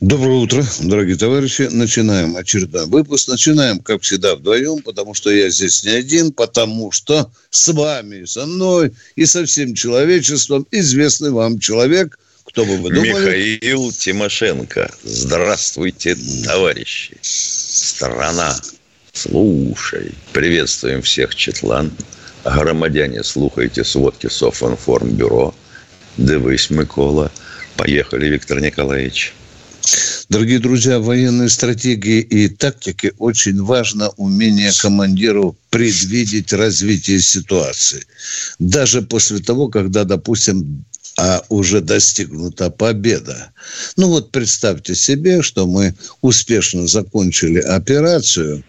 Доброе утро, дорогие товарищи. Начинаем очередной выпуск. Начинаем, как всегда, вдвоем, потому что я здесь не один, потому что с вами, со мной и со всем человечеством известный вам человек, кто бы вы думали? Михаил Тимошенко. Здравствуйте, товарищи. Страна, слушай. Приветствуем всех, Четлан. Громадяне, слухайте сводки Софинформбюро. Дивись, Микола. Поехали, Виктор Николаевич. Дорогие друзья, в военной стратегии и тактике очень важно умение командиру предвидеть развитие ситуации. Даже после того, когда, допустим, а уже достигнута победа. Ну вот представьте себе, что мы успешно закончили операцию.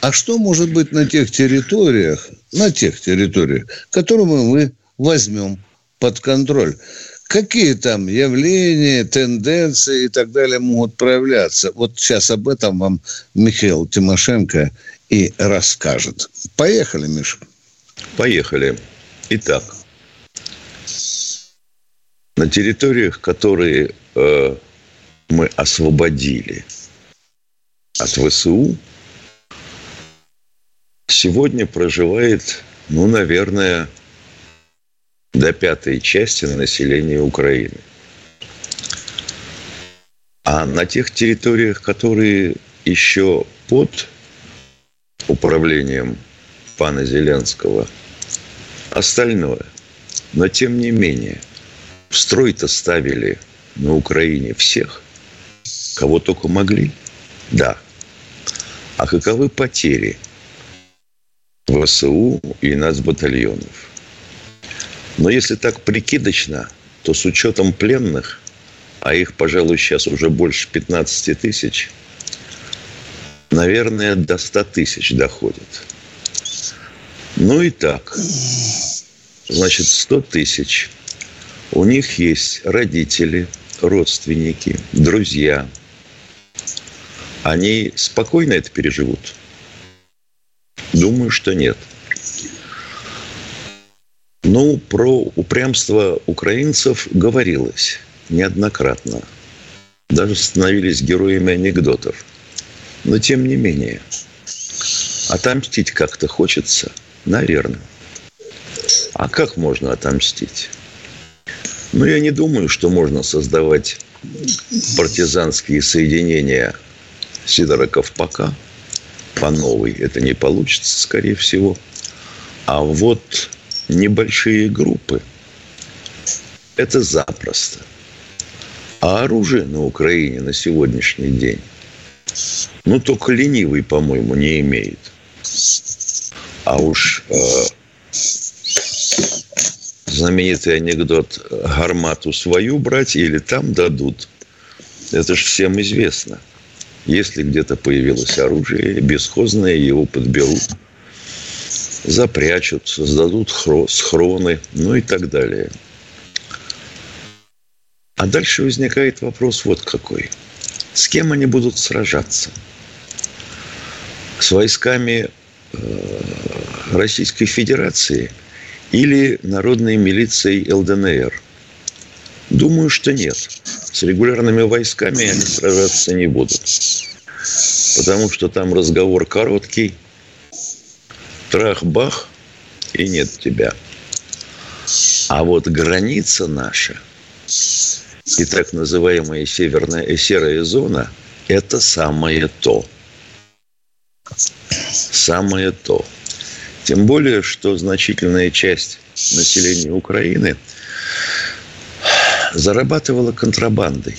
А что может быть на тех территориях, на тех территориях, которые мы возьмем под контроль? Какие там явления, тенденции и так далее могут проявляться. Вот сейчас об этом вам Михаил Тимошенко и расскажет. Поехали, Миша. Поехали. Итак, на территориях, которые э, мы освободили от ВСУ, сегодня проживает, ну, наверное, до пятой части населения Украины. А на тех территориях, которые еще под управлением пана Зеленского, остальное. Но тем не менее, в строй-то ставили на Украине всех, кого только могли. Да. А каковы потери ВСУ и нацбатальонов? Но если так прикидочно, то с учетом пленных, а их, пожалуй, сейчас уже больше 15 тысяч, наверное, до 100 тысяч доходит. Ну и так. Значит, 100 тысяч. У них есть родители, родственники, друзья. Они спокойно это переживут? Думаю, что нет. Ну, про упрямство украинцев говорилось неоднократно. Даже становились героями анекдотов. Но тем не менее, отомстить как-то хочется, наверное. А как можно отомстить? Ну, я не думаю, что можно создавать партизанские соединения Сидора Ковпака по новой. Это не получится, скорее всего. А вот небольшие группы. Это запросто. А оружие на Украине на сегодняшний день, ну, только ленивый, по-моему, не имеет. А уж э, знаменитый анекдот «Гармату свою брать или там дадут» это же всем известно. Если где-то появилось оружие бесхозное, его подберут – запрячут, создадут схроны, ну и так далее. А дальше возникает вопрос вот какой. С кем они будут сражаться? С войсками э, Российской Федерации или народной милицией ЛДНР? Думаю, что нет. С регулярными войсками они сражаться не будут. Потому что там разговор короткий, трах-бах, и нет тебя. А вот граница наша и так называемая северная и серая зона – это самое то. Самое то. Тем более, что значительная часть населения Украины зарабатывала контрабандой.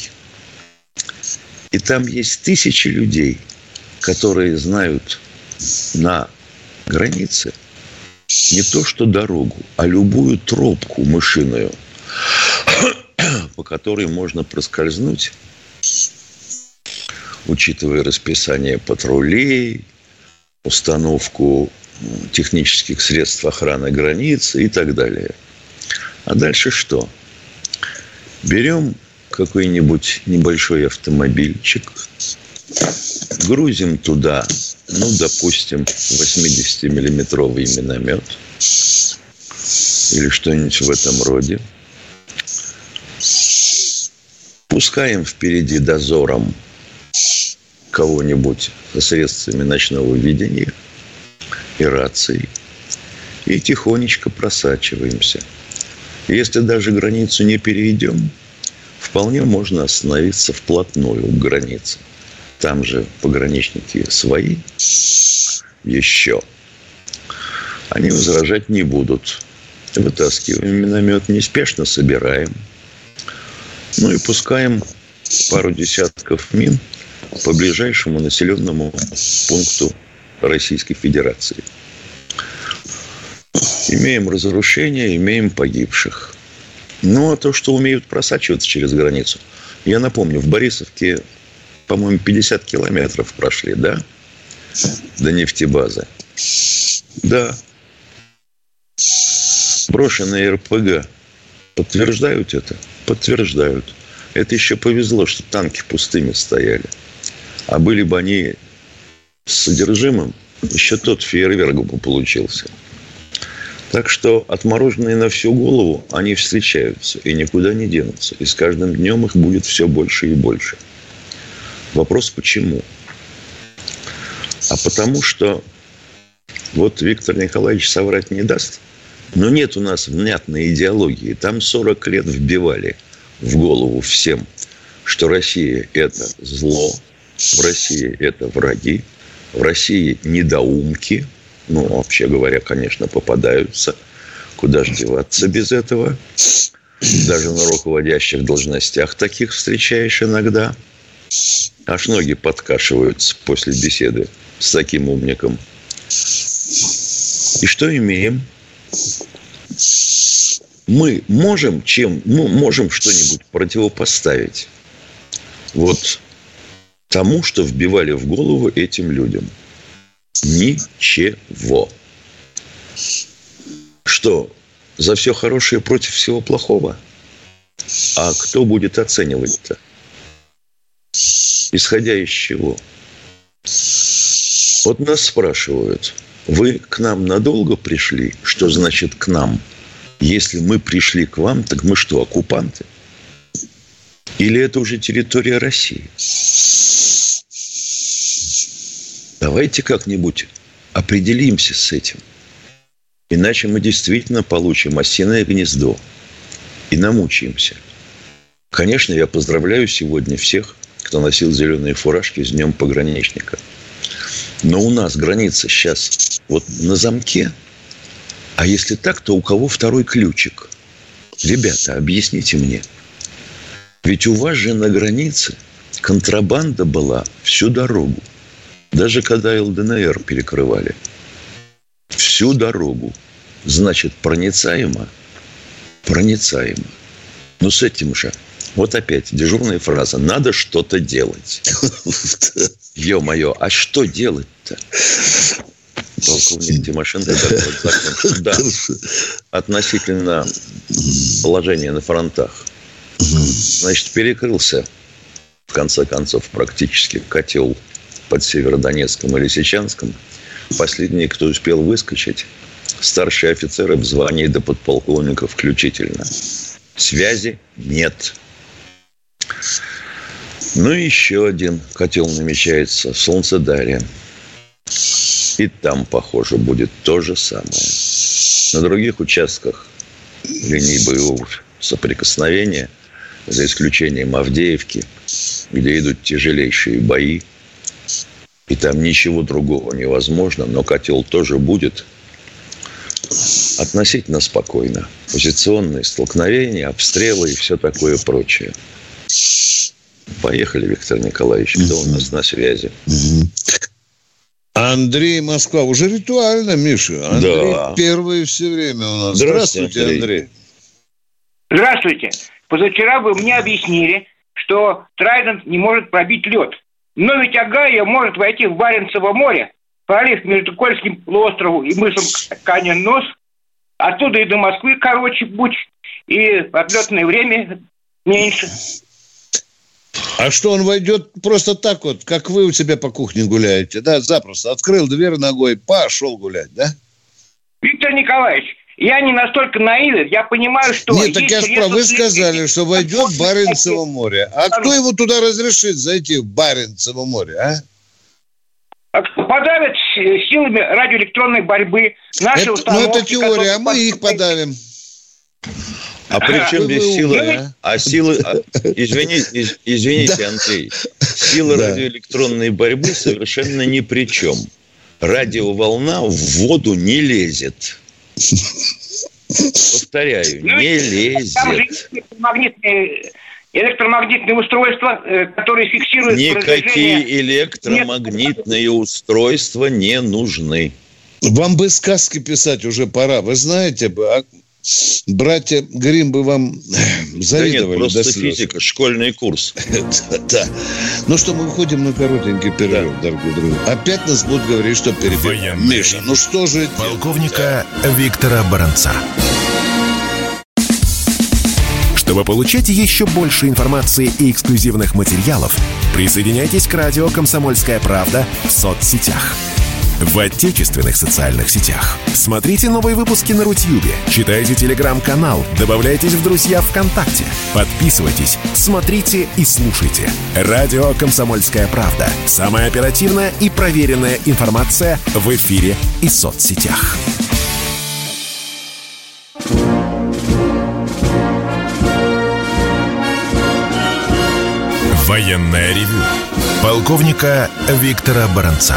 И там есть тысячи людей, которые знают на границы не то что дорогу, а любую тропку мышиную, по которой можно проскользнуть, учитывая расписание патрулей, установку технических средств охраны границы и так далее. А дальше что? Берем какой-нибудь небольшой автомобильчик, грузим туда, ну, допустим, 80-миллиметровый миномет или что-нибудь в этом роде. Пускаем впереди дозором кого-нибудь со средствами ночного видения и рацией. И тихонечко просачиваемся. Если даже границу не перейдем, вполне можно остановиться вплотную к границе. Там же пограничники свои еще. Они возражать не будут. Вытаскиваем миномет, неспешно собираем. Ну и пускаем пару десятков мин по ближайшему населенному пункту Российской Федерации. Имеем разрушения, имеем погибших. Ну, а то, что умеют просачиваться через границу. Я напомню, в Борисовке, по-моему, 50 километров прошли, да? До нефтебазы. Да. Брошенные РПГ подтверждают это? Подтверждают. Это еще повезло, что танки пустыми стояли. А были бы они с содержимым, еще тот фейерверк бы получился – так что отмороженные на всю голову, они встречаются и никуда не денутся. И с каждым днем их будет все больше и больше. Вопрос почему? А потому что вот Виктор Николаевич соврать не даст. Но нет у нас внятной идеологии. Там 40 лет вбивали в голову всем, что Россия – это зло, в России это враги, в России недоумки – ну, вообще говоря, конечно, попадаются. Куда же деваться без этого? Даже на руководящих должностях таких встречаешь иногда. Аж ноги подкашиваются после беседы с таким умником. И что имеем? Мы можем чем, ну, можем что-нибудь противопоставить вот тому, что вбивали в голову этим людям – Ничего. Что, за все хорошее против всего плохого? А кто будет оценивать-то? Исходя из чего? Вот нас спрашивают, вы к нам надолго пришли? Что значит к нам? Если мы пришли к вам, так мы что, оккупанты? Или это уже территория России? Давайте как-нибудь определимся с этим. Иначе мы действительно получим осиное гнездо и намучаемся. Конечно, я поздравляю сегодня всех, кто носил зеленые фуражки с Днем пограничника. Но у нас граница сейчас вот на замке. А если так, то у кого второй ключик? Ребята, объясните мне. Ведь у вас же на границе контрабанда была всю дорогу. Даже когда ЛДНР перекрывали. Всю дорогу. Значит, проницаемо? Проницаемо. Но с этим же. Вот опять дежурная фраза. Надо что-то делать. Ё-моё, а что делать-то? Полковник Тимошенко так Да. Относительно положения на фронтах. Значит, перекрылся, в конце концов, практически котел под Северодонецком и Лисичанском, последние, кто успел выскочить, старшие офицеры в звании до подполковника включительно. Связи нет. Ну и еще один котел намечается в Солнцедаре. И там, похоже, будет то же самое. На других участках линии боевого соприкосновения, за исключением Авдеевки, где идут тяжелейшие бои – и там ничего другого невозможно, но котел тоже будет относительно спокойно. Позиционные столкновения, обстрелы и все такое прочее. Поехали, Виктор Николаевич, кто у нас на связи? Андрей Москва. Уже ритуально, Миша. Андрей да. первый все время у нас. Здравствуйте, Здравствуйте Андрей. Андрей. Здравствуйте. Позавчера вы мне объяснили, что Трайдент не может пробить лед. Но ведь Агая может войти в Баренцево море, пролив между Кольским полуостровом и мысом Канин-Нос, оттуда и до Москвы, короче, будь. и отлетное время меньше. А что, он войдет просто так вот, как вы у себя по кухне гуляете, да, запросто. Открыл дверь ногой, пошел гулять, да? Виктор Николаевич, я не настолько наивен, я понимаю, что... Нет, так я же вы сказали, что войдет в Баренцево море. А кто ему туда разрешит зайти в Баренцево море, а? подавят силами радиоэлектронной борьбы наши это. Ну, это теория, а мы их подавим. А при чем здесь силы? А, а силы... А, извините, извините Андрей. Сила да. радиоэлектронной борьбы совершенно ни при чем. Радиоволна в воду не лезет. Повторяю, ну, не лезет. Там же магнитные электромагнитные устройства, э, которые фиксируют Никакие электромагнитные устройства не нужны. Вам бы сказки писать уже пора. Вы знаете бы, а братья Грим бы вам завидовали. Да нет, просто физика, школьный курс. да, Ну что, мы выходим на коротенький перерыв, дорогой друг. Опять нас будут говорить, что перебиваем. Миша, ну что же... Полковника Виктора Баранца. Чтобы получать еще больше информации и эксклюзивных материалов, присоединяйтесь к радио «Комсомольская правда» в соцсетях – в отечественных социальных сетях. Смотрите новые выпуски на Рутьюбе, читайте телеграм-канал, добавляйтесь в друзья ВКонтакте, подписывайтесь, смотрите и слушайте. Радио «Комсомольская правда». Самая оперативная и проверенная информация в эфире и соцсетях. Военная ревю. Полковника Виктора Баранца.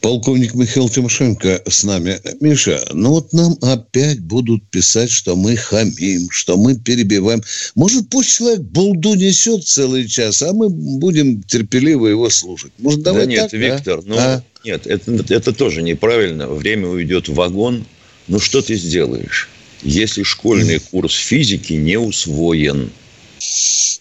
Полковник Михаил Тимошенко с нами. Миша, ну вот нам опять будут писать, что мы хамим, что мы перебиваем. Может, пусть человек булду несет целый час, а мы будем терпеливо его слушать. Может, давай да нет, так, Виктор, а? ну а? нет, это, это тоже неправильно. Время уйдет в вагон. Ну что ты сделаешь, если школьный курс физики не усвоен?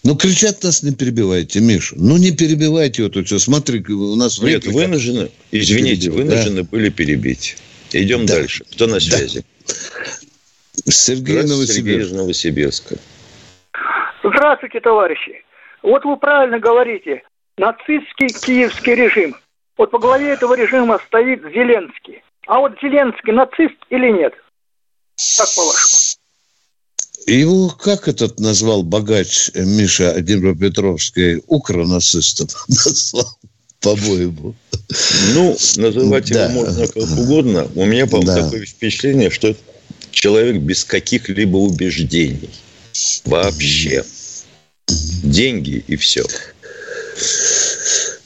Ну, кричат нас не перебивайте, Миша. Ну, не перебивайте вот это все. Смотри, у нас время... Нет, вынуждены, извините, вынуждены да? были перебить. Идем да. дальше. Кто на связи? Да. Сергей Новосибирск. Сергей из Новосибирска. Здравствуйте, товарищи. Вот вы правильно говорите. Нацистский киевский режим. Вот по главе этого режима стоит Зеленский. А вот Зеленский нацист или нет? Как по-вашему? Его как этот назвал богач Миша Днепропетровский? Укронацистом назвал, по-моему. Ну, называть да. его можно как угодно. У меня, по да. такое впечатление, что это человек без каких-либо убеждений. Вообще. Деньги и все.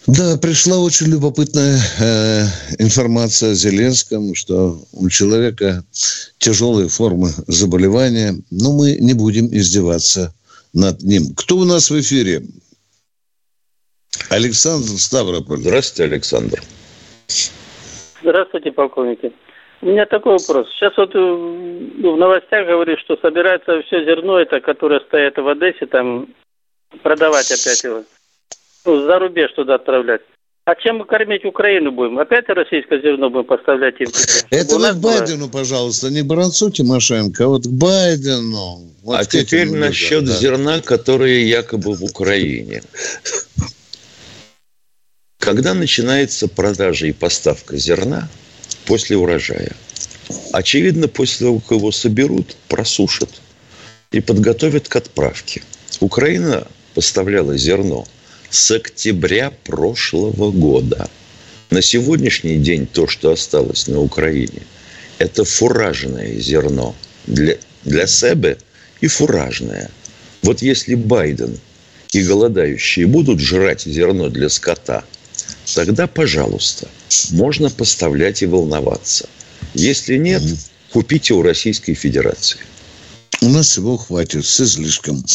Да, пришла очень любопытная э, информация о Зеленском, что у человека тяжелые формы заболевания, но мы не будем издеваться над ним. Кто у нас в эфире? Александр Ставрополь. Здравствуйте, Александр. Здравствуйте, полковники. У меня такой вопрос. Сейчас вот э, в новостях говорит, что собирается все зерно, это, которое стоит в Одессе, там продавать опять его ну, за рубеж туда отправлять. А чем мы кормить Украину будем? Опять российское зерно будем поставлять им? Это вы к Байдену, было... пожалуйста, не Баранцу Тимошенко, а вот к Байдену. Вот а теперь насчет да. зерна, которое якобы в Украине. Когда начинается продажа и поставка зерна после урожая? Очевидно, после того, как его соберут, просушат и подготовят к отправке. Украина поставляла зерно – с октября прошлого года. На сегодняшний день то, что осталось на Украине, это фуражное зерно для, для себе и фуражное. Вот если Байден и голодающие будут жрать зерно для скота, тогда, пожалуйста, можно поставлять и волноваться. Если нет, купите у Российской Федерации. У нас его хватит с излишком.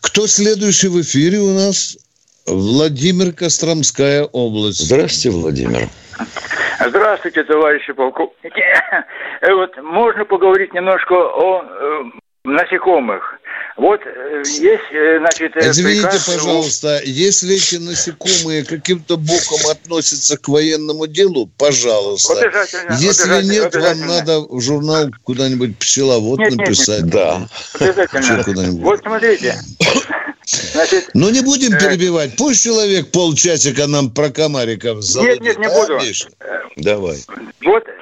Кто следующий в эфире у нас? Владимир Костромская область. Здравствуйте, Владимир. Здравствуйте, товарищи полковники. Э, вот можно поговорить немножко о э, насекомых. Вот э, есть, значит... э, Извините, приказ- пожалуйста, если эти насекомые каким-то боком относятся к военному делу, пожалуйста. Обязательно, Если обязательно, нет, вам обязательно. надо в журнал куда-нибудь пчеловод Нет, нет, нет. написать. Да. Обязательно. Вот смотрите. Значит, Ну, не будем Э. перебивать. Пусть человек полчасика нам про комариков залудит. нет, не а, буду. Миша? Давай. вот э,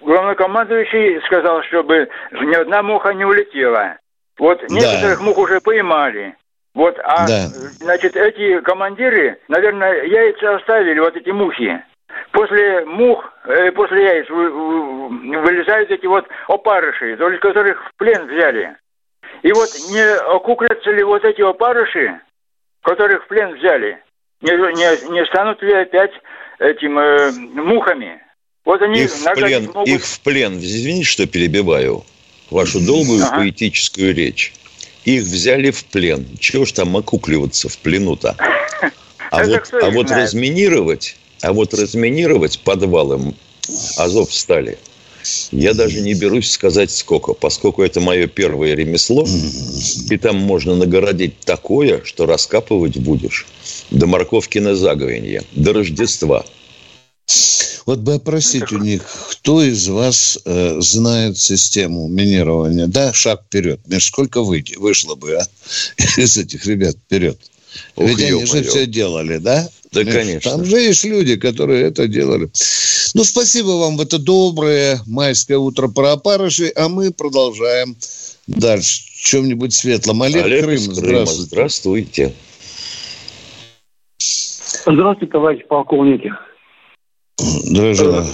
главнокомандующий сказал, чтобы ни одна муха не улетела. Вот некоторых мух уже поймали. Вот, а, Да. значит, эти командиры, наверное, яйца оставили, вот эти мухи. После мух, э, после яиц вы- вы- вылезают эти вот опарыши, только которых в плен взяли. И вот не окуклятся ли вот эти опарыши, которых в плен взяли, не, не, не станут ли опять этим э, мухами? Вот они Их в плен, могут. их в плен, извините, что перебиваю вашу долгую Ага. поэтическую речь. Их взяли в плен. Чего ж там окукливаться в плену-то? А вот, а вот разминировать, а вот разминировать подвалом Азов стали. Я даже не берусь сказать сколько, поскольку это мое первое ремесло, и там можно нагородить такое, что раскапывать будешь до морковки на заговенье, до Рождества. Вот бы опросить у них, кто из вас э, знает систему минирования. Да, шаг вперед. Меж сколько выйти, вышло бы, а? Из этих ребят вперед. Ох, Ведь они же все делали, да? Да, Миш, конечно. Там же есть люди, которые это делали. Ну, спасибо вам в это доброе майское утро про опарышей, а мы продолжаем дальше. В чем-нибудь светлом. Олег, Олег Крым, из Крыма, здравствуйте. здравствуйте. Здравствуйте, товарищ полковники. Здравствуйте.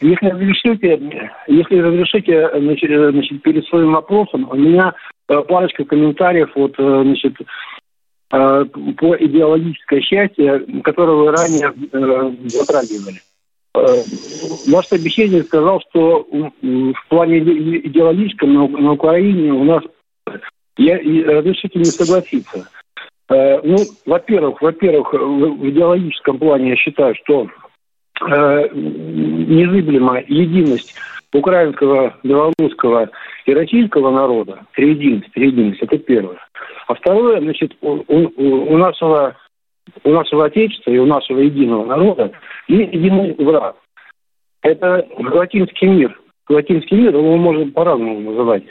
Если разрешите, если разрешите, значит, значит, перед своим вопросом у меня э, парочка комментариев вот, э, значит, э, по идеологической части, которую вы ранее затрагивали. Э, Ваш собеседник сказал, что в плане иде- идеологическом на, Украине у нас я разрешите не согласиться. Э, Ну, во-первых, во-первых, в идеологическом плане я считаю, что э, незыблемая единость украинского, белорусского и российского народа, триединость, триединость, это первое. А второе, значит, у, у- у нашего, у нашего Отечества и у нашего единого народа есть единый враг. Это латинский мир. Латинский мир, его можно по-разному называть.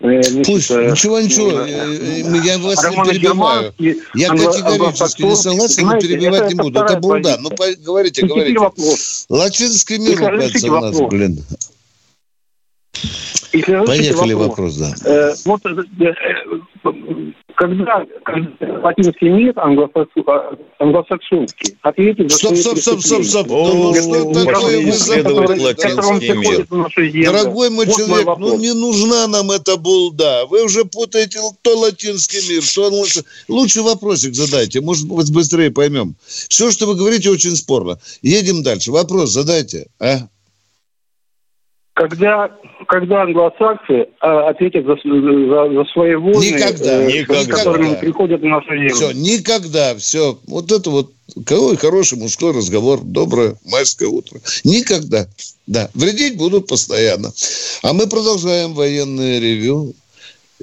Э, Пусть, э, ничего, ничего, э, э, я вас не перебиваю. Я категорически не согласен, но Понимаете, перебивать не буду. Это позиция. Ну, говорите, говорите. Латинский мир, кажется, у нас, блин. Если Поехали вопрос. вопрос, да. Э, вот э, э, когда, когда латинский мир а, англосаксонский ответит за Стоп, свои стоп, стоп, стоп, стоп. О, Ну, что такое вы латинский мир. Дорогой мой Вот человек, ну вопрос. не нужна нам эта булда. Вы уже путаете то латинский мир, то лучше. Лучше вопросик задайте, может быть, быстрее поймем. Все, что вы говорите, очень спорно. Едем дальше. Вопрос задайте, а? Когда, когда англосаксы а, ответят за, за, за свои войны, Никогда, никогда. которыми приходят на нашу землю. Все, никогда, все. Вот это вот какой хороший мужской разговор. Доброе майское утро. Никогда. Да, вредить будут постоянно. А мы продолжаем военное ревю.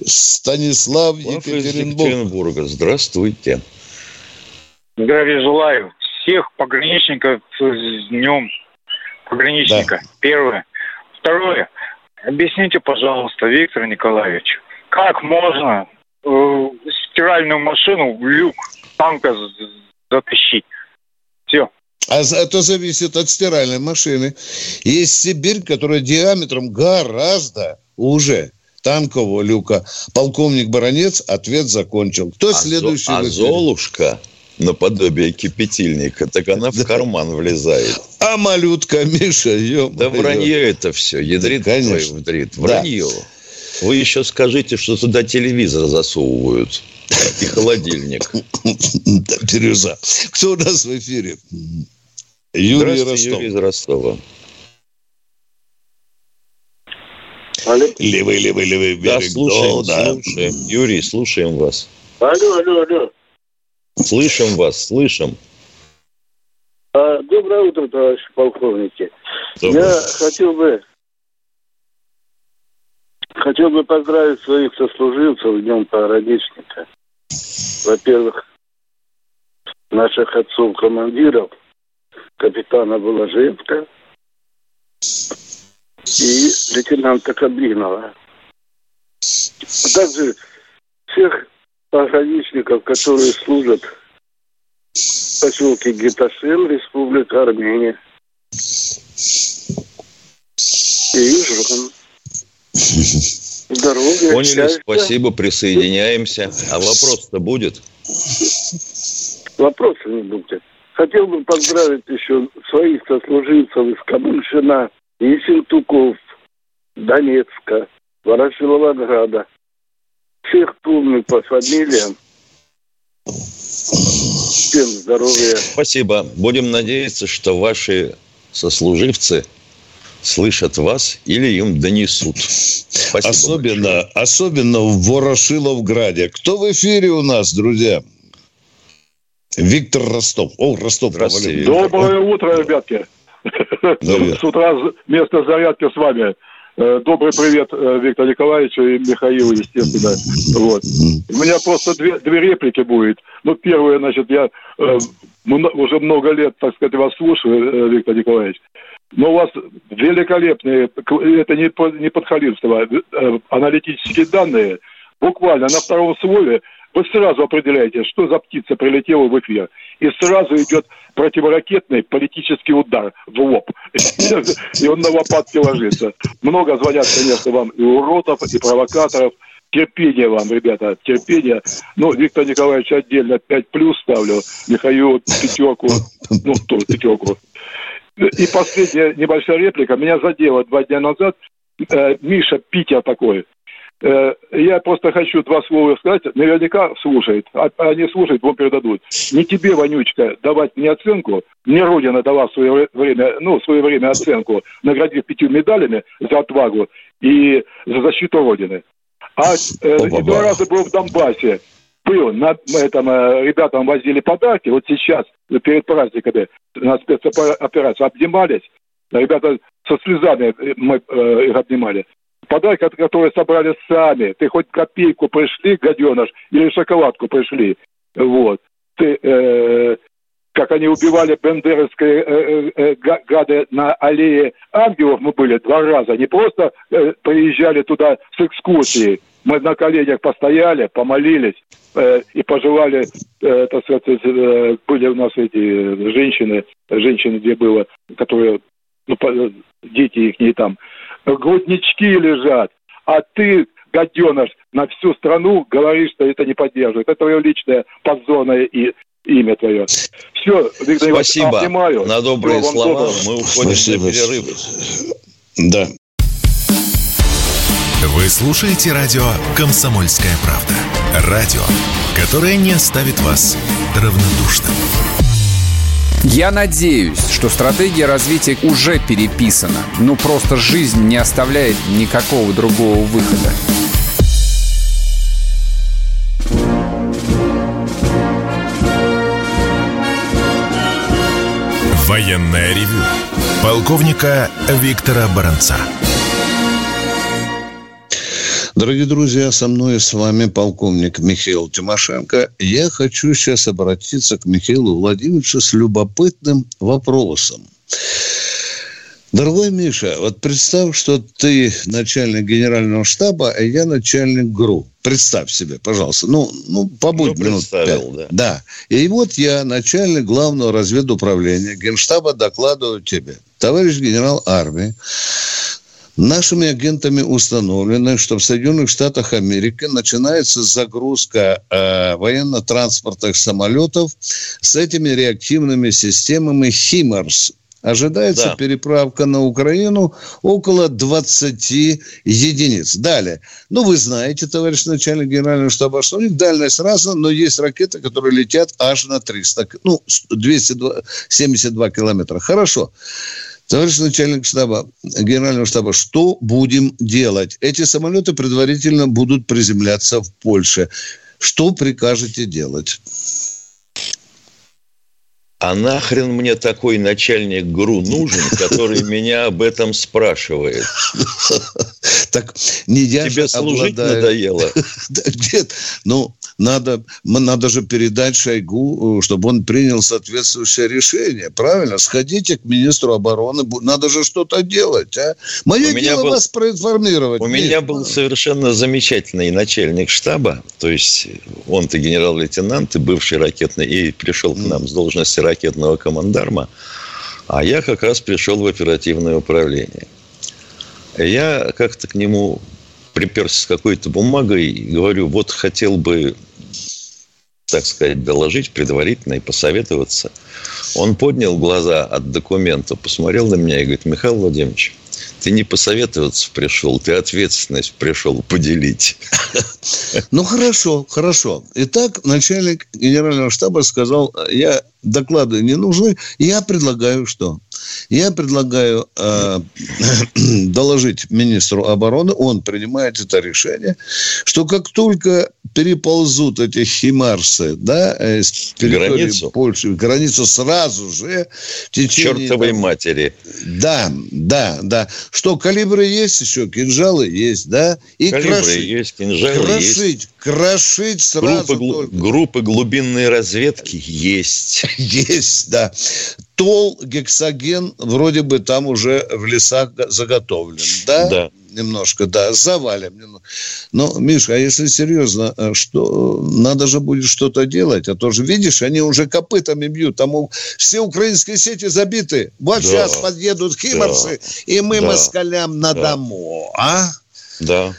Станислав Екатеринбург. Екатеринбурга, здравствуйте. Здравия желаю. Всех пограничников с днем пограничника. Первое. Второе. Объясните, пожалуйста, Виктор Николаевич, как можно э, стиральную машину в люк танка затащить? Все. А за- это зависит от стиральной машины. Есть Сибирь, которая диаметром гораздо уже танкового люка. Полковник Баронец ответ закончил. Кто А следующий? А? Золушка наподобие кипятильника, так она в карман влезает. А малютка Миша, ё Да вранье это все, ядрит Да, конечно. твою вдрит. Да. Вранье. Вы еще скажите, что туда телевизор засовывают и холодильник. Да, Бирюза. Кто у нас в эфире? Юрий Ростов. Юрий из Ростова. Левый, левый, левый Да, берег. слушаем, да. слушаем. Юрий, слушаем вас. Алло, алло, алло. Слышим вас, слышим. А, доброе утро, товарищи полковники. Доброе. Я хотел бы Хотел бы поздравить своих сослуживцев Днем пограничника. Во-первых, наших отцов-командиров, капитана Буложенко и лейтенанта Каблинова. А также всех пограничников, которые служат в поселке Геташин, Республика Армения. И жен. Здоровья, Поняли, счастья. спасибо, присоединяемся. А вопрос-то будет? Вопроса не будет. Хотел бы поздравить еще своих сослуживцев из Камышина, Ессентуков, Донецка, Ворошиловограда. Всех помню по фамилиям. Всем здоровья. Спасибо. Будем надеяться, что ваши сослуживцы слышат вас или им донесут. Спасибо особенно, особенно в Ворошиловграде. Кто в эфире у нас, друзья? Виктор Ростов. О, Ростов. Доброе утро, ребятки. Привет. С утра вместо зарядки с вами. Э, Добрый привет э, Виктору Николаевичу и Михаилу, естественно. Вот. У меня просто две, две реплики будет. Ну, первое, значит, я э, уже много лет, так сказать, вас слушаю, э, Виктор Николаевич. Но у вас великолепные, это не, не подхалимство, э, аналитические данные. Буквально на втором слове вы сразу определяете, что за птица прилетела в эфир. И сразу идет противоракетный политический удар в лоб. И он на лопатки ложится. Много звонят, конечно, вам и уродов, и провокаторов. Терпение вам, ребята, терпение. Ну, Виктор Николаевич отдельно 5 плюс ставлю, Михаилу пятерку, ну, тоже пятерку. И последняя небольшая реплика. Меня задело два дня назад. Э, Миша Питер такой. Э, Я просто хочу два слова сказать. Наверняка слушает. А а они слушают, вам передадут. Не тебе, Вонючка, давать мне оценку. Мне Родина дала в свое вре- время, ну, в свое время оценку, наградив пятью медалями за отвагу и за защиту Родины. А э, два раза был в Донбассе. Был, на этом, э, ребятам возили подарки. Вот сейчас, перед праздниками, на спецоперацию обнимались. Ребята со слезами э, мы э, их обнимали. Подарки, от- которые собрали сами. Ты хоть копейку пришли, гаденыш, или шоколадку пришли. Вот. Ты, э, как они убивали бендеровские э, э, га- гады на аллее ангелов, мы были два раза. Не просто э, приезжали туда с экскурсией. Мы на коленях постояли, помолились э, и пожелали, э, так сказать, э, были у нас эти э, женщины, женщины, где было, которые, ну, э, дети их не там, груднички лежат, а ты, гаденыш, на всю страну говоришь, что это не поддерживает. Это твое личное позорное и имя твое. Все, Виктор Спасибо обнимаю. на добрые Всего слова. доброго. Мы уходим Спасибо. на перерыв. Да. Вы слушаете радио «Комсомольская правда». Радио, которое не оставит вас равнодушным. Я надеюсь, что стратегия развития уже переписана. Ну, просто жизнь не оставляет никакого другого выхода. Военное ревю полковника Виктора Баранца. Дорогие друзья, со мной и с вами полковник Михаил Тимошенко. Я хочу сейчас обратиться к Михаилу Владимировичу с любопытным вопросом. Дорогой Миша, вот представь, что ты начальник генерального штаба, а я начальник ГРУ. Представь себе, пожалуйста. Ну, ну побудь Ну, минут пять. да. Да. И вот я, начальник главного разведуправления Генштаба, докладываю тебе. Товарищ генерал армии, Нашими агентами установлено, что в Соединенных Штатах Америки начинается загрузка э, военно-транспортных самолетов с этими реактивными системами «Химарс». Ожидается Да. переправка на Украину около 20 единиц. Далее. Ну, вы знаете, товарищ начальник генерального штаба, что у них дальность разная, но есть ракеты, которые летят аж на 300, к- ну, 272 километра. Хорошо. Товарищ начальник штаба, генерального штаба, что будем делать? Эти самолеты предварительно будут приземляться в Польше. Что прикажете делать? А нахрен мне такой начальник ГРУ нужен, который меня об этом спрашивает? Так не я Тебе служить обладаю- надоело. Нет, ну, надо, надо же передать Шойгу, э, чтобы он принял соответствующее решение. Правильно? Сходите к министру обороны. Надо же что-то делать, а? Мое У дело был- вас проинформировать. У Миш. меня был совершенно замечательный начальник штаба, то есть он-то генерал-лейтенант и бывший ракетный, и пришел к нам с должности ракетного командарма, а я как раз пришел в оперативное управление. Я как-то к нему приперся с какой-то бумагой и говорю, вот хотел бы, так сказать, доложить предварительно и посоветоваться. Он поднял глаза от документа, посмотрел на меня и говорит, Михаил Владимирович, ты не посоветоваться пришел, ты ответственность пришел поделить. Ну, хорошо, хорошо. Итак, начальник генерального штаба сказал, я доклады не нужны, я предлагаю что? Я предлагаю э, доложить министру обороны, он принимает это решение, что как только переползут эти химарсы, да, э, с территории Границу? Польши, границу сразу же в течение... Чертовой там, матери. Да, да, да. Что, калибры есть еще, кинжалы есть, да? И Калибры крошить. есть, кинжалы крошить, есть. крошить сразу Группы, только. группы глубинной разведки есть. Есть, да. Тол, гексоген, вроде бы там уже в лесах заготовлен, да? Да. Немножко, да, завалим. немного. Но, Миша, а если серьезно, э, что надо же будет что-то делать, а то же, видишь, они уже копытами бьют, там все украинские сети забиты. Вот Да. сейчас подъедут химорсы, и мы Да. москалям на Да. дому, а? Да.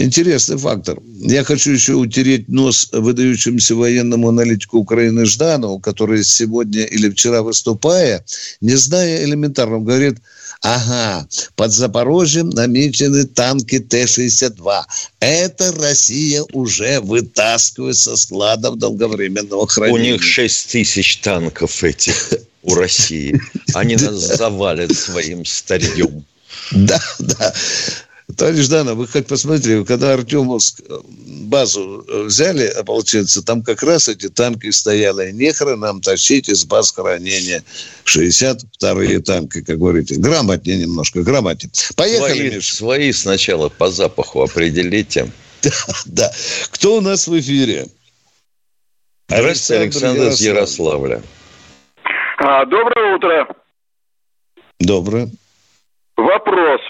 Интересный фактор. Я хочу еще утереть нос выдающемуся военному аналитику Украины Жданову, который сегодня или вчера выступая, не зная элементарно, говорит, ага, под Запорожьем намечены танки Т-62. Это Россия уже вытаскивает со складов долговременного У хранения. них 6 тысяч танков этих у России. Они нас завалят своим старьем. Да, да. Товарищ Жданов, вы хоть посмотрите, когда Артемовск э, базу э, взяли, а получается, там как раз эти танки стояли. Нехрена нам тащить из баз хранения 62-е танки, как говорите. Грамотнее немножко, грамотнее. Поехали, Свои, Миша. свои сначала по запаху определите. Да. Кто у нас в эфире? Здравствуйте, Александр из Ярославля. А, доброе утро. Доброе. Вопрос.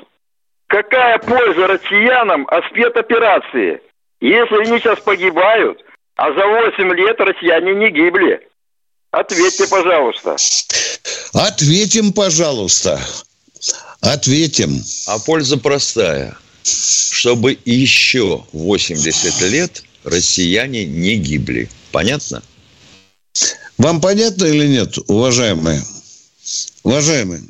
Какая польза россиянам от спецоперации, если они сейчас погибают, а за 8 лет россияне не гибли? Ответьте, пожалуйста. Ответим, пожалуйста. Ответим. А польза простая. Чтобы еще 80 лет россияне не гибли. Понятно? Вам понятно или нет, уважаемые? Уважаемые,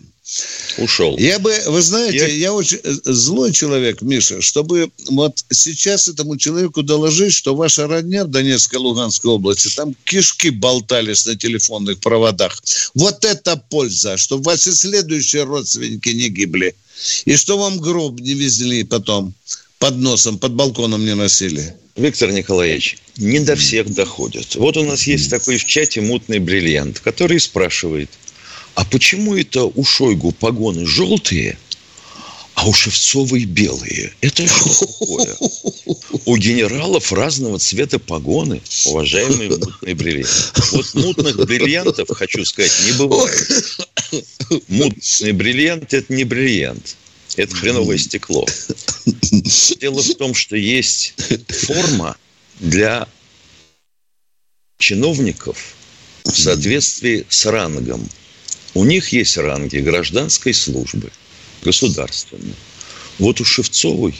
Ушел. Я бы, вы знаете, я, Я- очень э, злой человек, Миша, чтобы вот сейчас этому человеку доложить, что ваша родня в Донецкой Луганской области, там кишки болтались на телефонных проводах. Вот это польза, чтобы ваши следующие родственники не гибли. И что вам гроб не везли потом под носом, под балконом не носили. Виктор Николаевич, не до всех доходит. Вот у нас есть такой в чате мутный бриллиант, который спрашивает, а почему это у Шойгу погоны желтые, а у Шевцовой белые? Это что такое? У генералов разного цвета погоны, уважаемый мутный бриллиант. Вот мутных бриллиантов, хочу сказать, не бывает. Мутный бриллиант – это не бриллиант. Это хреновое стекло. Дело в том, что есть форма для чиновников в соответствии с рангом. У них есть ранги гражданской службы, государственной. Вот у Шевцовой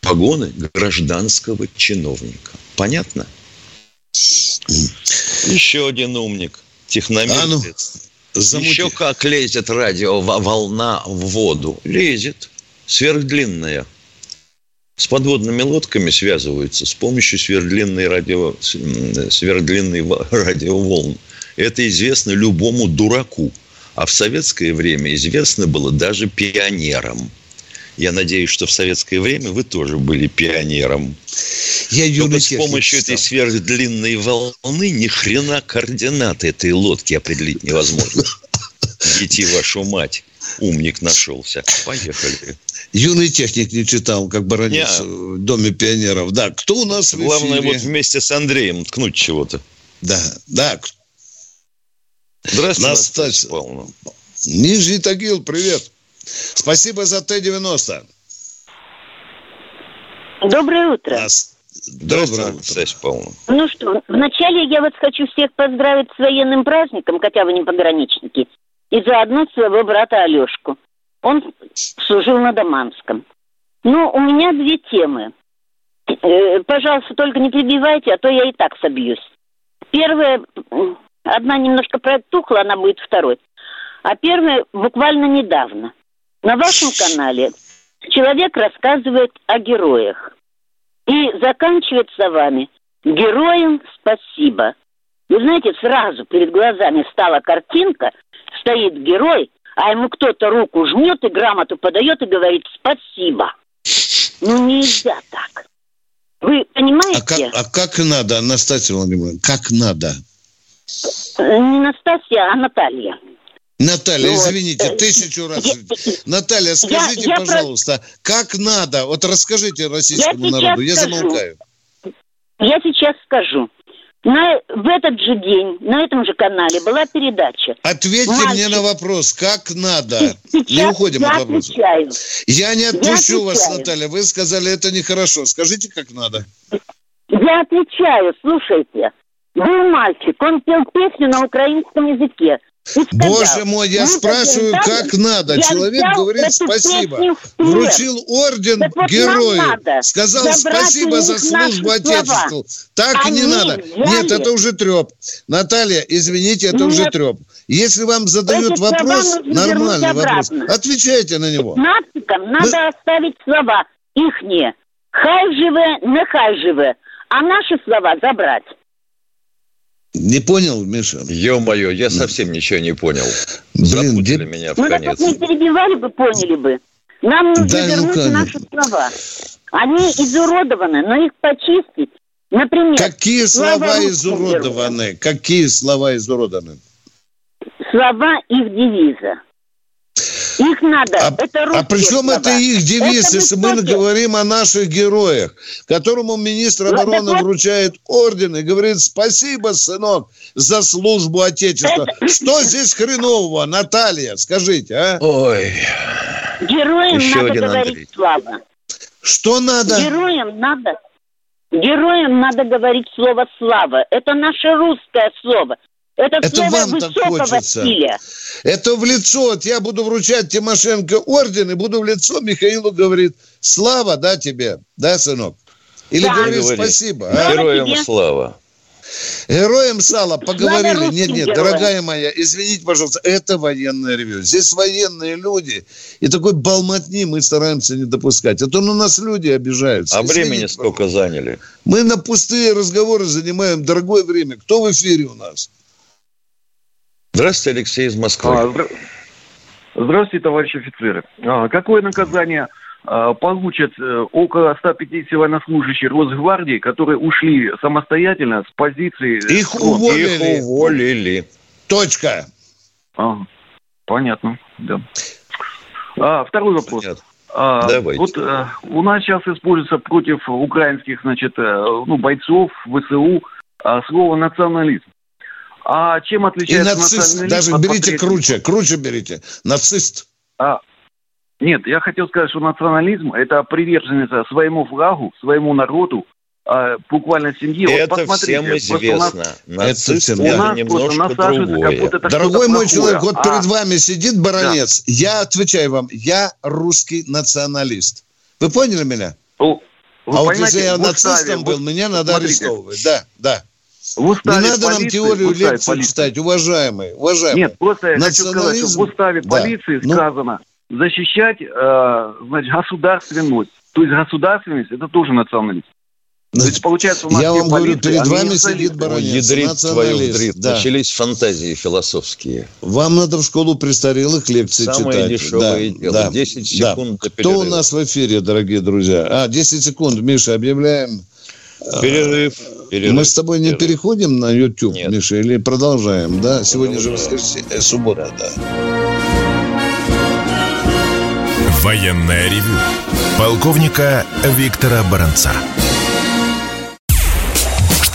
погоны гражданского чиновника. Понятно? Еще один умник. Техномер. А ну, замути. Еще как лезет радиоволна в воду. Лезет. Сверхдлинная. С подводными лодками связываются с помощью сверхдлинной, радио, сверхдлинной радиоволн. Это известно любому дураку. А в советское время известно было даже пионерам. Я надеюсь, что в советское время вы тоже были пионером. Я Только юный с помощью этой сверхдлинной волны ни хрена координаты этой лодки определить невозможно. Дети вашу мать. умник нашелся. Поехали. Юный техник не читал, как Баранец Не. в Доме пионеров. Да, кто у нас Главное вот вместе с Андреем ткнуть чего-то. Да, да. Здравствуйте, Настасья. Нижний Тагил, привет. Спасибо за Т-90. Доброе утро. Доброе Здравствуйте, утро. Ну что, вначале я вот хочу всех поздравить с военным праздником, хотя вы не пограничники, и заодно своего брата Алешку. Он служил на Даманском. Ну, у меня две темы. Э, пожалуйста, только не перебивайте, а то я и так собьюсь. Первая, м, одна немножко протухла, она будет второй. А первая буквально недавно. На вашем канале человек рассказывает о героях. И заканчивает словами «Героям спасибо». Вы знаете, сразу перед глазами стала картинка, стоит герой, а ему кто-то руку жмет и грамоту подает и говорит «спасибо». Ну, нельзя так. Вы А понимаете? как, а как надо, Анастасия Владимировна, как надо? Не Настасья, а Наталья. Наталья, Вот. извините, Э, тысячу раз. я- Наталья, скажите, я про- пожалуйста, как надо? Вот расскажите российскому Я народу. Я скажу. замолкаю. Я сейчас скажу. На, в этот же день на этом же канале была передача. Ответьте Мальчик- мне на вопрос, как надо? Сейчас Не уходим я от вопроса. отвечаю. Я не отпущу вас, отвечаю. Наталья. Вы сказали, это нехорошо. Скажите, как надо. Я отвечаю, слушайте. Был мальчик, он пел песню на украинском языке. Сказал, Боже мой, я «Мы спрашиваю, побеждаем». как надо. Я Человек говорит спасибо. Вручил орден Так вот герою. надо Сказал спасибо за службу. Отечеству. Так не Они надо. взяли- Нет, это уже треп. Наталья, извините, это Нет. уже треп. Если вам задают Эти вопрос, нормальный вопрос, обратно. отвечайте на него. Нацикам надо оставить слова ихние. Хай живе, нехай живе. А наши слова забрать. Не понял, Миша? Ё-моё, я совсем ничего не понял. Блин, Запутали где- меня в Ну конец. вот не перебивали бы, поняли бы. Нам нужно Да, ну, вернуть конечно. наши слова. Они изуродованы, но их почистить. Например, Какие слова изуродованы? Какие слова изуродованы? слова их девиза. Их надо. это А при чем слова. это их девиз, Это если мы говорим о наших героях, которому министр Ну, обороны вот- вручает орден и говорит спасибо, сынок, за службу Отечества. Что здесь хренового, Наталья, скажите, а? Ой, Героям Еще надо один говорить Андрей. слава. что надо? Героям надо. Героям надо говорить слово слава. Это наше русское слово. Это, Это вам так хочется. стиля. Это в лицо. Вот я буду вручать Тимошенко орден и буду в лицо Михаилу говорить, слава, да, тебе, да, сынок? Или Да. говорит Говори. спасибо. а? героям тебе. слава. Героям сала поговорили. Нет, нет, дорогая моя, извините, пожалуйста, это военное ревю. Здесь военные люди, и такой болмотни мы стараемся не допускать. А то на нас люди обижаются. А времени Извините, сколько заняли? Мы на пустые разговоры занимаем дорогое время. Кто в эфире у нас? Здравствуйте, Алексей из Москвы. А, здра- Здравствуйте, товарищи офицеры. А, Какое наказание а, получат э, около 150 военнослужащих Росгвардии, которые ушли самостоятельно с позиции... Их уволили. Их уволили. Точка. Ага. Понятно, да. А, второй вопрос. Понятно. А, Давайте. Вот э, у нас сейчас используется против украинских, значит, э, ну, бойцов ВСУ а, слово национализм. А чем И отличается нацист. национализм Даже от берите круче. Круче берите. Нацист. А, нет, я хотел сказать, что национализм – это приверженность своему флагу, своему народу, а, буквально семье. Вот Это посмотрите, всем нас- известно. Нацист всем это У нас просто немножко другое. будто это Дорогой мой плохое. человек, вот А, перед вами сидит баронец. Я отвечаю вам, я русский националист. Вы поняли меня? ну, вы а вот если я нацистом был, вот меня надо смотрите, арестовывать. Да, да. В Не уставе надо нам полиции- теорию в уставе лекцию полиции- читать, уважаемые. уважаемые. Нет, просто я хочу сказать, что Национализм- в уставе Да. полиции Ну. сказано защищать, э, значит, государственность. То есть государственность – это тоже национализм. То есть, получается, у нас Я вам говорю, полиции, перед они вами не сидит баронец. Ядрит твою вдрит. да. Начались фантазии философские. Вам надо в школу престарелых лекции Самое читать. дешевое Да, дело. да, 10 да. секунд до Кто у перерыва. нас в эфире, дорогие друзья? А, 10 секунд, Миша, объявляем. Перерыв. Перерыв. Мы с тобой не перерыв. переходим на YouTube, Нет. Миша, или продолжаем, да? Сегодня же воскресенье, э, суббота, да. Военная ревю. Полковника Виктора Баранца.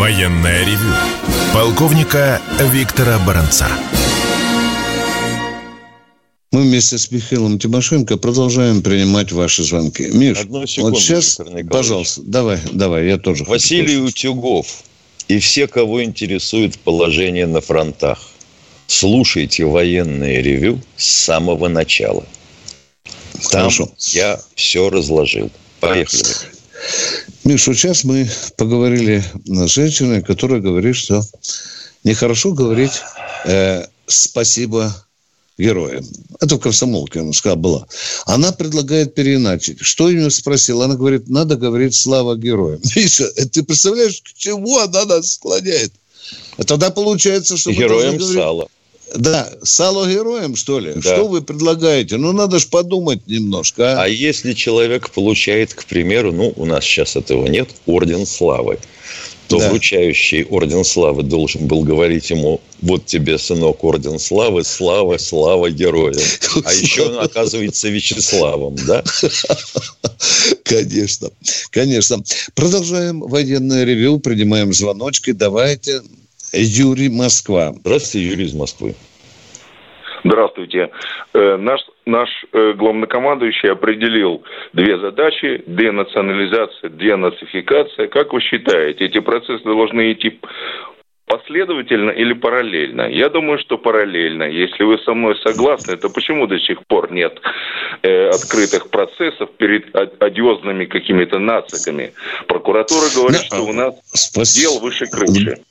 Военное ревю полковника Виктора Баранца. Мы вместе с Михаилом Тимошенко продолжаем принимать ваши звонки. Миш, Одну секунду, вот сейчас, пожалуйста, давай, давай, я тоже. хочу Василий Утюгов и все, кого интересует положение на фронтах. Слушайте военное ревю с самого начала. Там Хорошо. я все разложил. Поехали. Миш, вот сейчас мы поговорили с женщиной, которая говорит, что нехорошо говорить э, спасибо героям. Это в комсомолке, она сказала, была. Она предлагает переиначить. Что ее спросил? Она говорит, надо говорить слава героям. Миша, э, ты представляешь, к чему она нас склоняет? А тогда получается, что... Героям говорить- сало. Да, сало героям, что ли? Да. Что вы предлагаете? Ну, надо же подумать немножко. А? А если человек получает, к примеру, ну, у нас сейчас этого нет, орден славы, то Да. вручающий орден славы должен был говорить ему, вот тебе, сынок, орден славы, слава, слава героям. А еще он оказывается Вячеславом, да? Конечно, конечно. Продолжаем военное ревю, принимаем звоночки. Давайте. Юрий Москва. Здравствуйте, Юрий из Москвы. Здравствуйте. Э, Наш, наш э, главнокомандующий определил две задачи – денационализация, денацификация. Как вы считаете, эти процессы должны идти последовательно или параллельно? Я думаю, что параллельно. Если вы со мной согласны, то почему до сих пор нет э, открытых процессов перед одиозными какими-то нациками? Прокуратура говорит, что у нас дел выше крыши.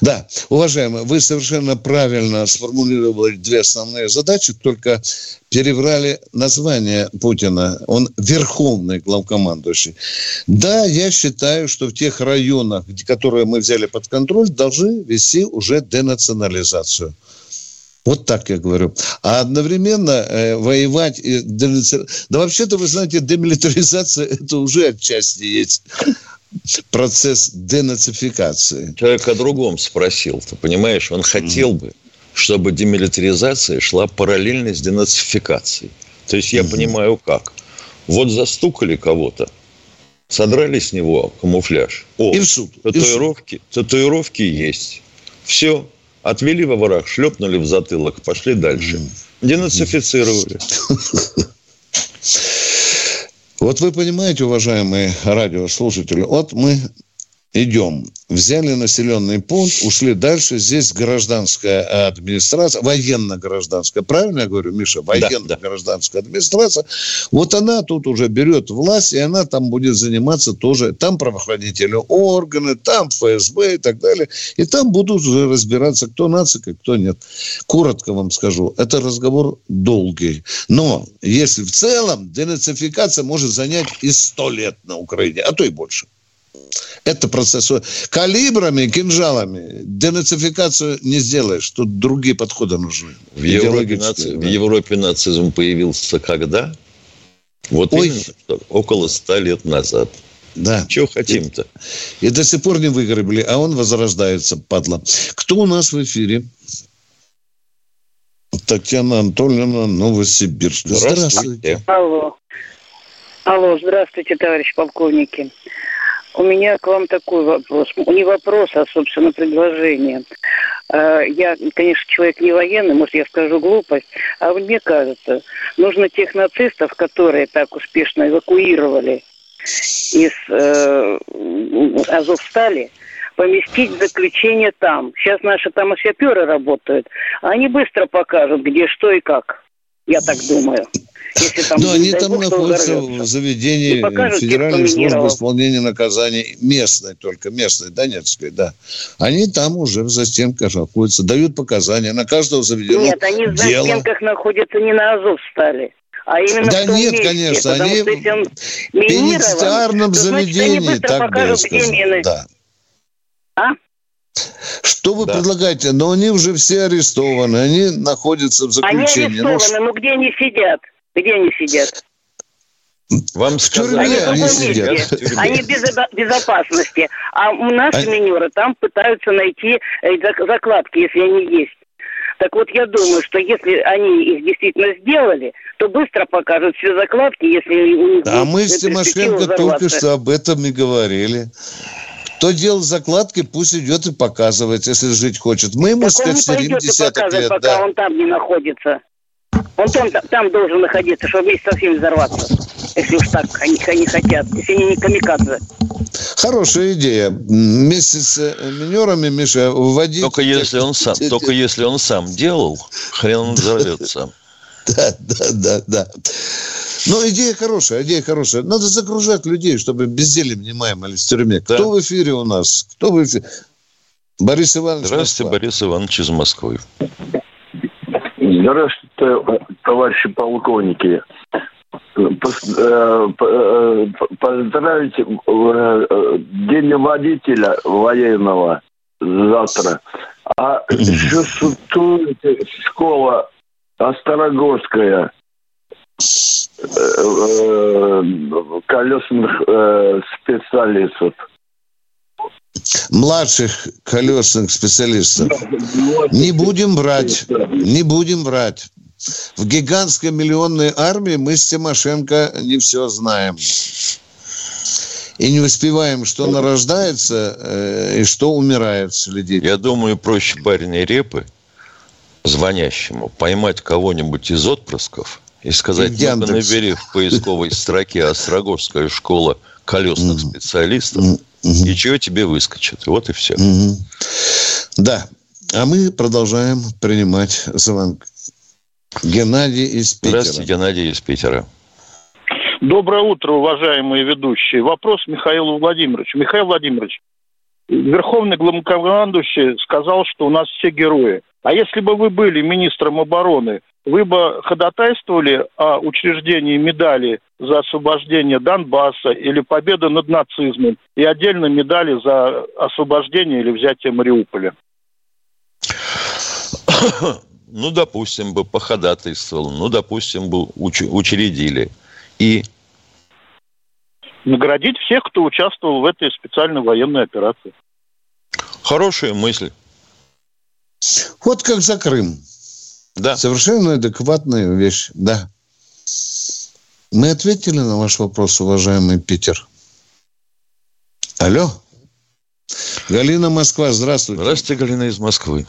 Да, уважаемые, вы совершенно правильно сформулировали две основные задачи, только переврали название Путина. Он верховный главкомандующий. Да, я считаю, что в тех районах, которые мы взяли под контроль, должны вести уже денационализацию. Вот так я говорю. А одновременно э, воевать... И денаци- Да вообще-то, вы знаете, демилитаризация – это уже отчасти есть процесс денацификации. Человек о другом спросил, ты понимаешь, он хотел бы, чтобы демилитаризация шла параллельно с денацификацией. То есть я понимаю как. Вот застукали кого-то, содрали с него камуфляж. О, И в суд. И в суд. татуировки, татуировки есть. Все. Отвели во ворах, шлепнули в затылок, пошли дальше. Денацифицировали. Вот вы понимаете, уважаемые радиослушатели, вот мы идем, взяли населенный пункт, ушли дальше, здесь гражданская администрация, военно-гражданская, правильно я говорю, Миша? Военно-гражданская администрация. Вот она тут уже берет власть, и она там будет заниматься тоже, там правоохранительные органы, там ФСБ и так далее, и там будут уже разбираться, кто нацик, а кто нет. Коротко вам скажу, это разговор долгий. Но если в целом денацификация может занять и сто лет на Украине, а то и больше. Это процесс. Калибрами, кинжалами денацификацию не сделаешь. Тут другие подходы нужны. В Европе, наци- в да. Европе нацизм появился когда? Вот Ой. именно что, около ста лет назад. Да. Чего хотим-то? И до сих пор не выгребли, а он возрождается, падла. Кто у нас в эфире? Татьяна Анатольевна, Новосибирск. Здравствуйте. Алло. Алло, здравствуйте, товарищ полковники. У меня к вам такой вопрос. Не вопрос, а, собственно, предложение. Э, Я, конечно, человек не военный, может, я скажу глупость, а мне кажется, нужно тех нацистов, которые так успешно эвакуировали из э, Азовстали, поместить заключение там. Сейчас наши там саперы работают, а они быстро покажут, где что и как. я так думаю. Если там, Но они там бог, находятся в заведении покажут Федеральной службы исполнения наказаний местной только, местной, Донецкой, да. Они там уже в застенках находятся, дают показания. На каждого заведено Нет, они в дело. застенках находятся не на Азов стали, а именно Да в том нет, месте, конечно, потому они что если он В минирован, пенитенциарном то, значит, они заведении, быстро так бы я покажут, где сказал. мины. Да. А? Что вы предлагаете? Но они уже все арестованы, они находятся в Они заключении. Ну, арестованы, но где они сидят? Где они сидят? Вам сказали, Они они сидят. Они без безопасности. А у наши А- минеры там пытаются найти э, зак- закладки, если они есть. Так вот, я думаю, что если они их действительно сделали, то быстро покажут все закладки, если у них А мы с Тимошенко только что об этом и говорили. Кто делал закладки, пусть идет и показывает, если жить хочет. Мы ему, Так он сказать, не сидим пойдет и показывает, лет. пока Да. он там не находится. Он там, там должен находиться, чтобы вместе со всеми взорваться. Если уж так они, они хотят. Если они не камикадзе. Хорошая идея. Вместе с э, минерами, Миша, вводить... Только если он сам, только если он сам делал, хрен он взорвется. Да, да, да, да. Ну, идея хорошая, идея хорошая. Надо загружать людей, чтобы бездельем не маемались в тюрьме. Кто в эфире у нас? Кто в эфире? Борис Иванович. Здравствуйте, Борис Иванович из Москвы. Здравствуйте, товарищи полковники. Э, э, Поздравить э, День водителя военного завтра. А еще существует школа Острогорская колесных специалистов. Младших колесных специалистов. Не будем врать. Не будем врать. В гигантской миллионной армии мы с Тимошенко не все знаем. И не успеваем, что нарождается э, и что умирает среди Я думаю, проще парня репы, звонящему, поймать кого-нибудь из отпрысков и сказать, ну набери в поисковой строке Острогорская школа колесных специалистов, и чего тебе выскочит. Вот и все. Мгм. Да. А мы продолжаем принимать звонок. Геннадий из Питера. Здравствуйте, Геннадий из Питера. Доброе утро, уважаемые ведущие. Вопрос Михаилу Владимировичу. Михаил Владимирович, Верховный главнокомандующий сказал, что у нас все герои. А если бы вы были министром обороны, вы бы ходатайствовали о учреждении медали за освобождение Донбасса или победу над нацизмом и отдельно медали за освобождение или взятие Мариуполя? Ну, допустим, бы походатайствовал, ну, допустим, бы уч- учредили. И Наградить всех, кто участвовал в этой специальной военной операции. хорошая мысль. Вот как за Крым. Да. Совершенно адекватная вещь, да. Мы ответили на ваш вопрос, уважаемый Питер. Алло. Галина Москва, здравствуйте. Здравствуйте, Галина из Москвы.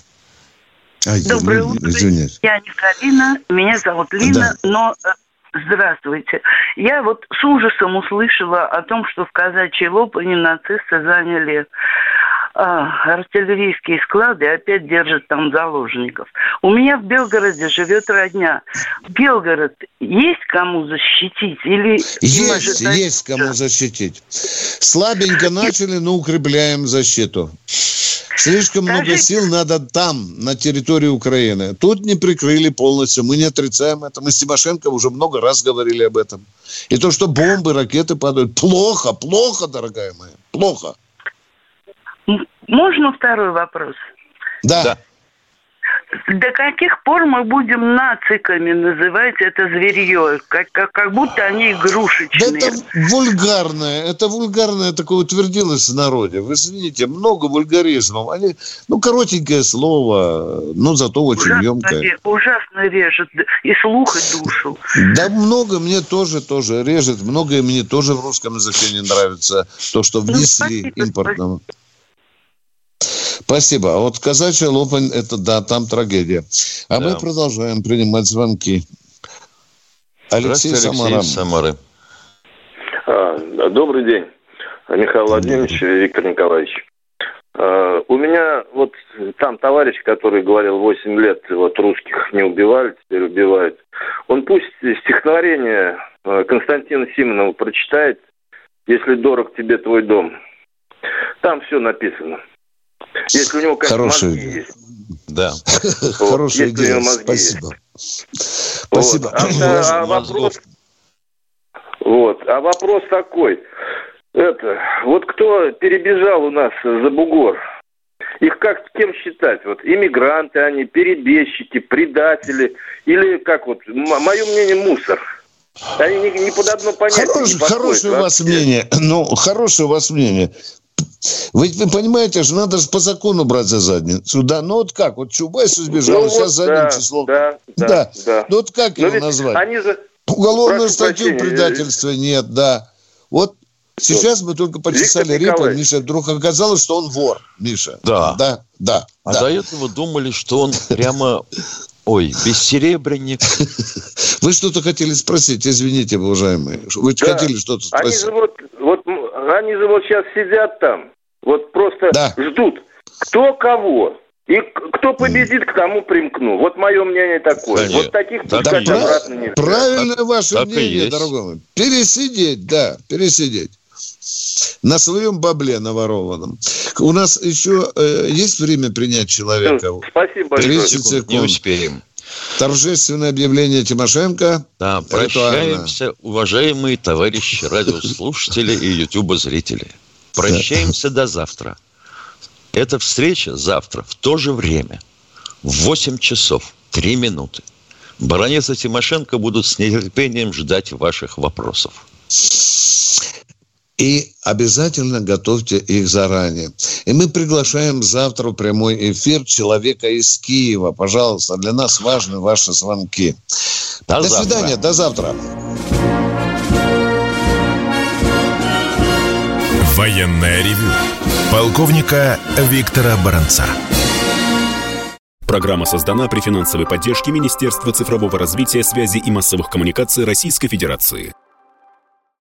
Ай, Доброе Галина, утро. Извиняюсь. Я не Галина, меня зовут Лина, но э, здравствуйте. Я вот с ужасом услышала о том, что в казачьей Лопане нацисты заняли а, артиллерийские склады опять держат там заложников. У меня в Белгороде живет родня. Белгород есть кому защитить или Есть, есть кому защитить. Слабенько начали, но укрепляем защиту. Слишком много сил надо там, на территории Украины. Тут не прикрыли полностью. Мы не отрицаем это. Мы с Тимошенко уже много раз говорили об этом. И то, что бомбы, ракеты падают. Плохо, плохо, дорогая моя. Плохо. Можно второй вопрос? Да. До каких пор мы будем нациками называть это зверье? Как, как, как будто они игрушечные. Да это вульгарное, это вульгарное такое утвердилось в народе. Вы извините, много вульгаризмов. Они, ну, коротенькое слово, но зато очень ужасно, емкое. ре- ужасно режет и слух, и душу. Да много мне тоже тоже режет, многое мне тоже в русском языке не нравится. То, что внесли импортного. Спасибо. А вот казачья лопань, это да, там трагедия. А мы Да. продолжаем принимать звонки. Алексей Самара. Алексей Самары. А, добрый день, Михаил Владимирович и Виктор Николаевич. Э, у меня вот там товарищ, который говорил 8 лет, вот русских не убивали, теперь убивают. Он пусть стихотворение Константина Симонова прочитает, если дорог тебе твой дом. Там все написано. Если у него, конечно, Хорошая мозги есть. Да. Вот, Хорошая если у него идея. мозги Спасибо. есть. Спасибо. Вот. А, а вопрос, вот. а вопрос такой. Это, вот кто перебежал у нас за бугор, их как кем считать? Вот иммигранты они, перебежчики, предатели или как вот, мое мнение, мусор. Они не, не под одно понятие Хорош- не подходят хорошее у вас мнение. Ну, хорошее у вас мнение. Вы, вы понимаете, что надо же по закону брать за задницу. Да, ну вот как? Вот Чубайс избежал, Ну сейчас вот, задним да, числом. Да, да, Да. да. Ну вот как Но его назвать? Они же... Уголовную Прошу статью прощения, предательства нет, да. Вот сейчас мы только почесали репу. Миша, вдруг оказалось, что он вор, Миша. Да. Да, да, А да. до этого думали, что он прямо, ой, бессеребренник. Вы что-то хотели спросить, извините, уважаемые. Вы Да. хотели что-то Они спросить? же вот, они же вот сейчас сидят там, вот просто ждут, кто кого. И кто победит, к тому примкну. Вот мое мнение такое. Конечно. Вот таких Да, пускать да, обратно нельзя. Правильное ваше так мнение, дорогой мой. Пересидеть, да, пересидеть. На своем бабле наворованном. У нас еще э, есть время принять человека? Спасибо большое. 30 секунд. Не успеем. Торжественное объявление Тимошенко. Да, Ритуально. прощаемся, уважаемые товарищи радиослушатели и ютуба-зрители. Прощаемся до завтра. Эта встреча завтра в то же время, в 8 часов 3 минуты. Баронец и Тимошенко будут с нетерпением ждать ваших вопросов. И обязательно готовьте их заранее. И мы приглашаем завтра в прямой эфир человека из Киева. Пожалуйста, для нас важны ваши звонки. До До завтра. свидания, до завтра. Военное ревю полковника Виктора Баранца. Программа создана при финансовой поддержке Министерства цифрового развития, связи и массовых коммуникаций Российской Федерации.